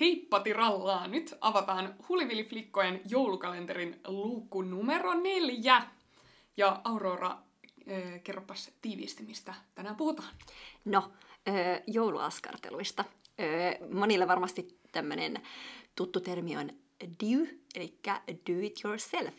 Heippa tirallaa! Nyt avataan Hulivili-flikkojen joulukalenterin luukku numero neljä. Ja Aurora, kerropas tiiviisti, mistä tänään puhutaan. No, jouluaskarteluista. Monille varmasti tämmöinen tuttu termi on do, eli do it yourself.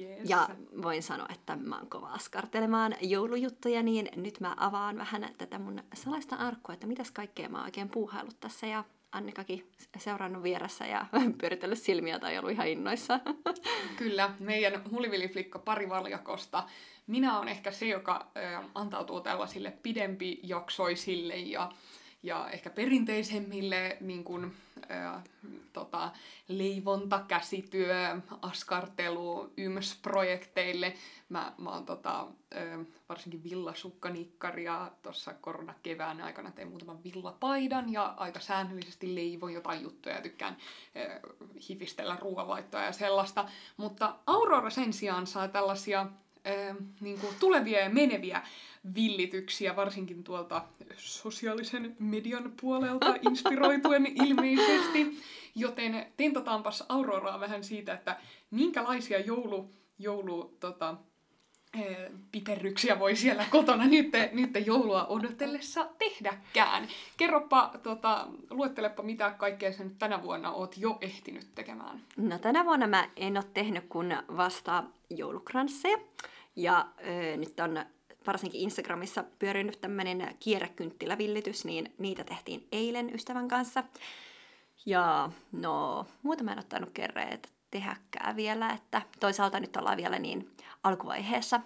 Yes. Ja voin sanoa, että mä oon kova askartelemaan joulujuttuja, niin nyt mä avaan vähän tätä mun salaista arkkua, että mitäs kaikkea mä oon oikein puuhaillut tässä ja Annikakin seurannut vieressä ja pyöritellyt silmiä tai ollut ihan innoissa. Kyllä, meidän Hulivili-flikka parivaljakosta. Minä olen ehkä se, joka ö, antautuu tällaisille pidempijaksoisille ja, ja ehkä perinteisemmille niin kuin, ö, tota, leivonta, käsityö, askartelu, yms-projekteille. Mä, mä oon tota, varsinkin villasukkanikkaria tuossa koronakevään aikana tein muutaman villapaidan ja aika säännöllisesti leivon jotain juttuja ja tykkään hifistellä ruoanlaittoa ja sellaista. Mutta Aurora sen sijaan saa tällaisia ö, niin kuin tulevia ja meneviä villityksiä, varsinkin tuolta sosiaalisen median puolelta inspiroituen ilmeisesti. Joten tentataanpas Auroraa vähän siitä, että minkälaisia joulu, joulu tota, piperryksiä voi siellä kotona nyt, nyt joulua odotellessa tehdäkään. Kerropa, tota, luettelepa mitä kaikkea nyt tänä vuonna oot jo ehtinyt tekemään. No tänä vuonna mä en ole tehnyt kuin vasta joulukransseja. Ja ö, nyt on varsinkin Instagramissa pyörinyt tämmöinen kierrekynttilävillitys, niin niitä tehtiin eilen ystävän kanssa. Ja no, muuta mä en ottanut kerreet tehäkään vielä, että toisaalta nyt ollaan vielä niin alkuvaiheessa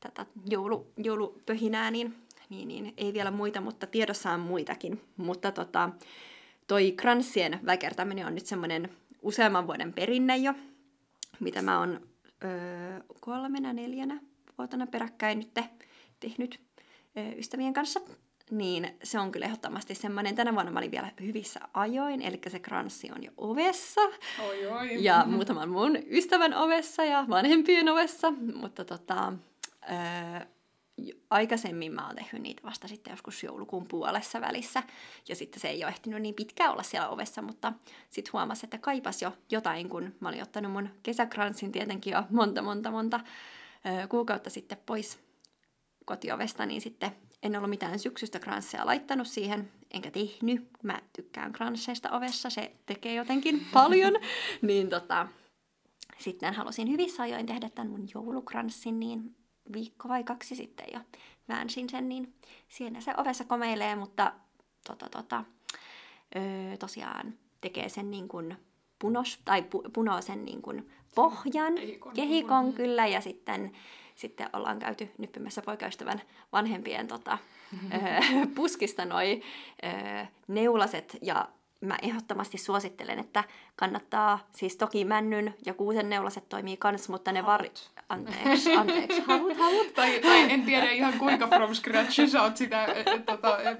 tätä joulu, joulupöhinää, niin, niin, niin, ei vielä muita, mutta tiedossa on muitakin. Mutta tota, toi kranssien väkertäminen on nyt semmoinen useamman vuoden perinne jo, mitä mä oon öö, kolmena, neljänä vuotena peräkkäin nyt tehnyt öö, ystävien kanssa niin se on kyllä ehdottomasti semmoinen. Tänä vuonna mä olin vielä hyvissä ajoin, eli se kranssi on jo ovessa. Oi, oi. Ja muutaman mun ystävän ovessa ja vanhempien ovessa. Mutta tota, ää, aikaisemmin mä oon tehnyt niitä vasta sitten joskus joulukuun puolessa välissä. Ja sitten se ei ole ehtinyt niin pitkään olla siellä ovessa, mutta sitten huomasi, että kaipas jo jotain, kun mä olin ottanut mun kesäkranssin tietenkin jo monta, monta, monta kuukautta sitten pois kotiovesta, niin sitten en ollut mitään syksystä kransseja laittanut siihen, enkä tehnyt. Mä tykkään kransseista ovessa, se tekee jotenkin paljon. niin tota, sitten halusin hyvissä ajoin tehdä tämän mun joulukranssin, niin viikko vai kaksi sitten jo väänsin sen, niin siinä se ovessa komeilee, mutta tota, tota, öö, tosiaan tekee sen niin kuin punos, tai pu, punoo sen niin kuin pohjan, kehikon, kehikon kyllä, ja sitten sitten ollaan käyty nyppymässä poikaystävän vanhempien tota, puskista noi neulaset ja mä ehdottomasti suosittelen, että kannattaa, siis toki männyn ja kuusen neulaset toimii kans, mutta ne var... Anteeksi, anteeksi, havut, havut. tai, tai en tiedä ihan kuinka from scratch sä oot sitä et, tota, et,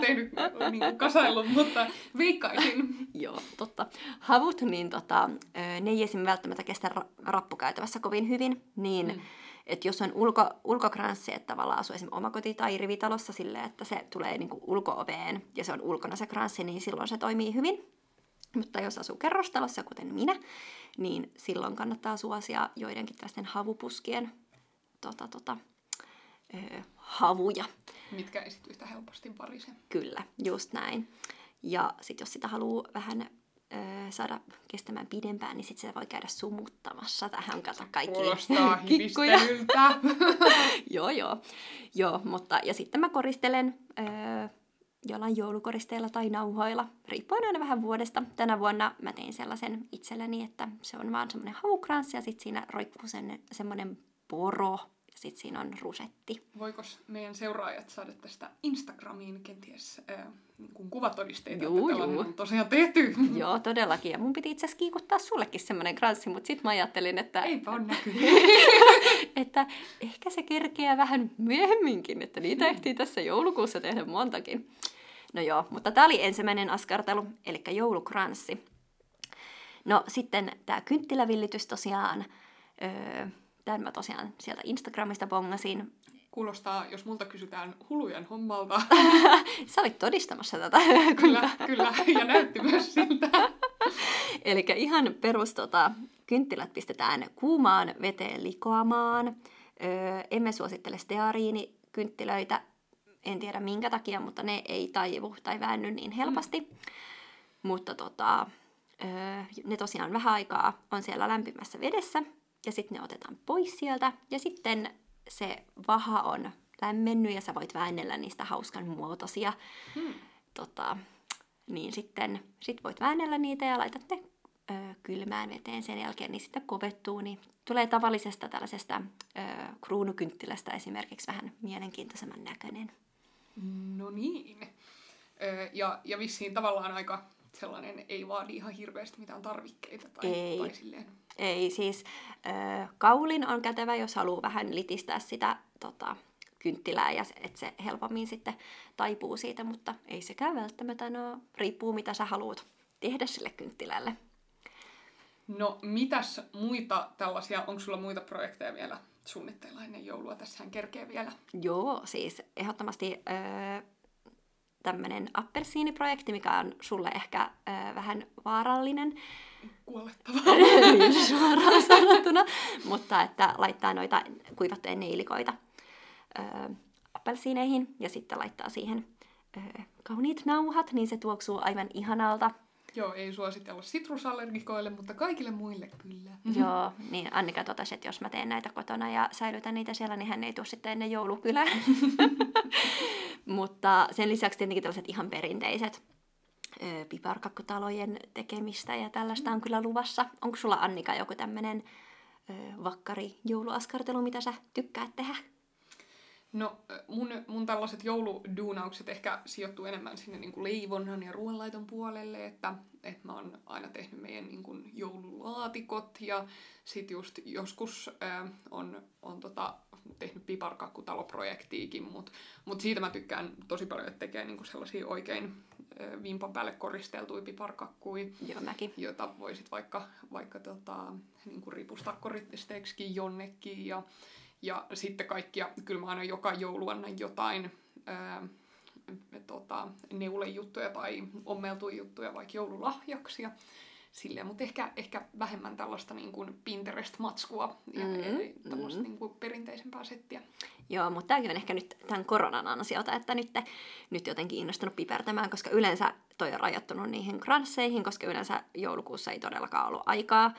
tehnyt niin kasailun, mutta veikkaisin. Joo, totta. Havut, niin tota, ne ei esim. välttämättä kestä rappukäytävässä kovin hyvin, niin mm että jos on ulko, ulkokranssi, että tavallaan asuu esimerkiksi omakoti- tai rivitalossa silleen, että se tulee niin ulkooveen ja se on ulkona se kranssi, niin silloin se toimii hyvin. Mutta jos asuu kerrostalossa, kuten minä, niin silloin kannattaa suosia joidenkin tällaisten havupuskien tota, tota, ö, havuja. Mitkä esityy sitä helposti parisen. Kyllä, just näin. Ja sitten jos sitä haluaa vähän saada kestämään pidempään, niin sitten se voi käydä sumuttamassa tähän kato kaikki Kuulostaa kikkuja. joo, joo. joo mutta, ja sitten mä koristelen öö, jollain joulukoristeilla tai nauhoilla, riippuen aina vähän vuodesta. Tänä vuonna mä tein sellaisen itselleni, että se on vaan semmoinen haukranssi ja sitten siinä roikkuu sen, semmoinen poro sitten siinä on rusetti. Voiko meidän seuraajat saada tästä Instagramiin kenties äh, niin kuvatodisteita, juu, että juu. on tosiaan tehty? Joo, todellakin. Ja mun piti itse asiassa kiikuttaa sullekin semmoinen kranssi, mutta sitten mä ajattelin, että... Eipä on että ehkä se kerkeää vähän myöhemminkin, että niitä mm. ehtii tässä joulukuussa tehdä montakin. No joo, mutta tämä oli ensimmäinen askartelu, eli joulukranssi. No sitten tämä kynttilävillitys tosiaan Öö, tämän mä tosiaan sieltä Instagramista bongasin. Kuulostaa, jos multa kysytään hulujen hommalta. Sä olit todistamassa tätä. kyllä, kyllä, ja näytti myös siltä. Eli ihan perus tota, kynttilät pistetään kuumaan veteen likoamaan. Öö, emme suosittele steariinikynttilöitä, en tiedä minkä takia, mutta ne ei taivu tai väänny niin helposti. Mm. Mutta tota, öö, ne tosiaan vähän aikaa on siellä lämpimässä vedessä ja sitten ne otetaan pois sieltä ja sitten se vaha on lämmennyt ja sä voit väännellä niistä hauskan muotoisia. Hmm. Tota, niin sitten sit voit väännellä niitä ja laitat ne ö, kylmään veteen sen jälkeen, niin sitten kovettuu, niin tulee tavallisesta tällaisesta ö, kruunukynttilästä esimerkiksi vähän mielenkiintoisemman näköinen. No niin. Ö, ja, ja vissiin tavallaan aika sellainen ei vaadi ihan hirveästi mitään tarvikkeita tai, ei. tai silleen. Ei, siis kaulin on kätevä, jos haluaa vähän litistää sitä tota, kynttilää ja että se helpommin sitten taipuu siitä, mutta ei sekään välttämättä no, riippuu mitä sä haluat tehdä sille kynttilälle. No mitäs muita tällaisia, onko sulla muita projekteja vielä suunnitteilla ennen joulua? Tässähän kerkee vielä. Joo, siis ehdottomasti öö, tämmöinen appelsiiniprojekti, mikä on sulle ehkä öö, vähän vaarallinen. Kuolettavaa. niin suoraan sanottuna. Mutta että laittaa noita kuivattuja neilikoita öö, appelsiineihin ja sitten laittaa siihen öö, kauniit nauhat, niin se tuoksuu aivan ihanalta. Joo, ei suositella sitrusallergikoille, mutta kaikille muille kyllä. Joo, niin Annika totesi, että jos mä teen näitä kotona ja säilytän niitä siellä, niin hän ei tule sitten ennen joulukylää. mutta sen lisäksi tietenkin tällaiset ihan perinteiset ö, piparkakkutalojen tekemistä ja tällaista on kyllä luvassa. Onko sulla Annika joku tämmöinen vakkari jouluaskartelu, mitä sä tykkäät tehdä? No mun, mun tällaiset jouluduunaukset ehkä sijoittuu enemmän sinne niin kuin leivonnan ja ruoanlaiton puolelle, että, että mä oon aina tehnyt meidän niin kuin joululaatikot ja sit just joskus äh, on, on tota, tehnyt piparkakkutaloprojektiikin, mutta mut siitä mä tykkään tosi paljon, että tekee niin kuin sellaisia oikein äh, vimpan päälle koristeltuja piparkakkuja, Joo, mäkin. joita voisit vaikka, vaikka tota, niin kuin ripustaa koristeeksikin jonnekin ja ja sitten kaikkia, kyllä mä aina joka joulu annan jotain ää, tota, neulejuttuja tai ommeltuja juttuja vaikka joululahjaksi. Ja silleen, mutta ehkä, ehkä vähemmän tällaista niin kuin Pinterest-matskua ja mm-hmm. tällaista mm-hmm. niin kuin perinteisempää settiä. Joo, mutta tämäkin on ehkä nyt tämän koronan ansiota, että nyt, nyt jotenkin innostunut pipertämään, koska yleensä toi on rajoittunut niihin kransseihin, koska yleensä joulukuussa ei todellakaan ollut aikaa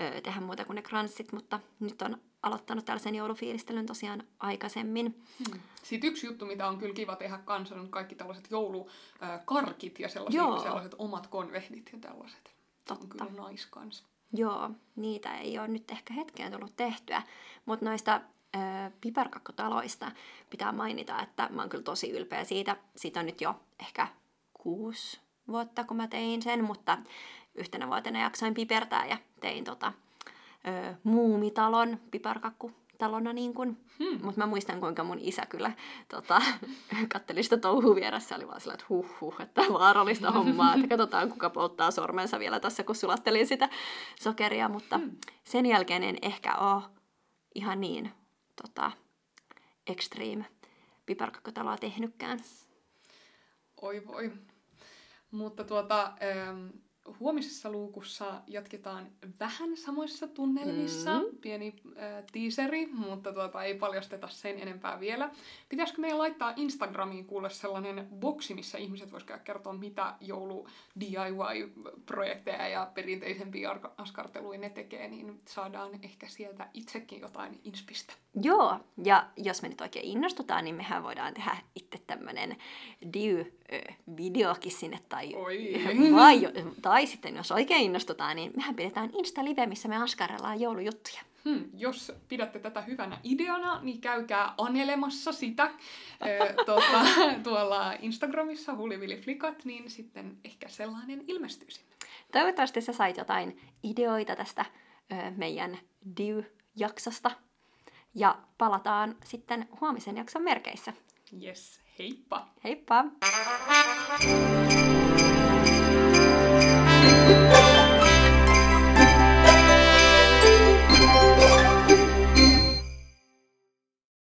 ö, tehdä muuta kuin ne kranssit, mutta nyt on aloittanut tällaisen joulufiilistelyn tosiaan aikaisemmin. Hmm. Sitten yksi juttu, mitä on kyllä kiva tehdä kanssa, on kaikki tällaiset joulukarkit ja sellaiset, sellaiset omat konvehdit ja tällaiset. Totta. On kyllä nais kans. Joo, niitä ei ole nyt ehkä hetkeen tullut tehtyä, mutta noista ö, piparkakkotaloista pitää mainita, että mä oon kyllä tosi ylpeä siitä. Siitä on nyt jo ehkä kuusi vuotta, kun mä tein sen, mutta yhtenä vuotena jaksoin pipertää ja tein tota, ö, muumitalon, piparkakkutalona niin kuin. Hmm. Mutta mä muistan, kuinka mun isä kyllä tota, katteli sitä touhua vieressä. Oli vaan sillä, että huh, huh että vaarallista hommaa. Että katsotaan, kuka polttaa sormensa vielä tässä, kun sulattelin sitä sokeria. Mutta hmm. sen jälkeen en ehkä ole ihan niin tota, extreme piparkakkutaloa tehnytkään. Oi voi. Mutta tuota, ähm, huomisessa luukussa jatketaan vähän samoissa tunnelmissa. Mm. Pieni äh, teaseri, mutta tuota, ei paljasteta sen enempää vielä. Pitäisikö meidän laittaa Instagramiin kuulle sellainen boksi, missä ihmiset voisivat kertoa, mitä joulu DIY-projekteja ja perinteisempiä askarteluja ne tekee, niin saadaan ehkä sieltä itsekin jotain inspistä. Joo, ja jos me nyt oikein innostutaan, niin mehän voidaan tehdä itse tämmöinen DIY-videokin sinne tai, Oi. vai, tai sitten jos oikein innostutaan, niin mehän pidetään Insta-live, missä me askarellaan joulujuttuja. Hmm, jos pidätte tätä hyvänä ideana, niin käykää anelemassa sitä tuota, tuolla Instagramissa hulivilliflikat, niin sitten ehkä sellainen ilmestyy sinne. Toivottavasti sä sait jotain ideoita tästä ö, meidän DIY-jaksosta. Ja palataan sitten huomisen jakson merkeissä. Yes, heippa! Heippa! Thank you.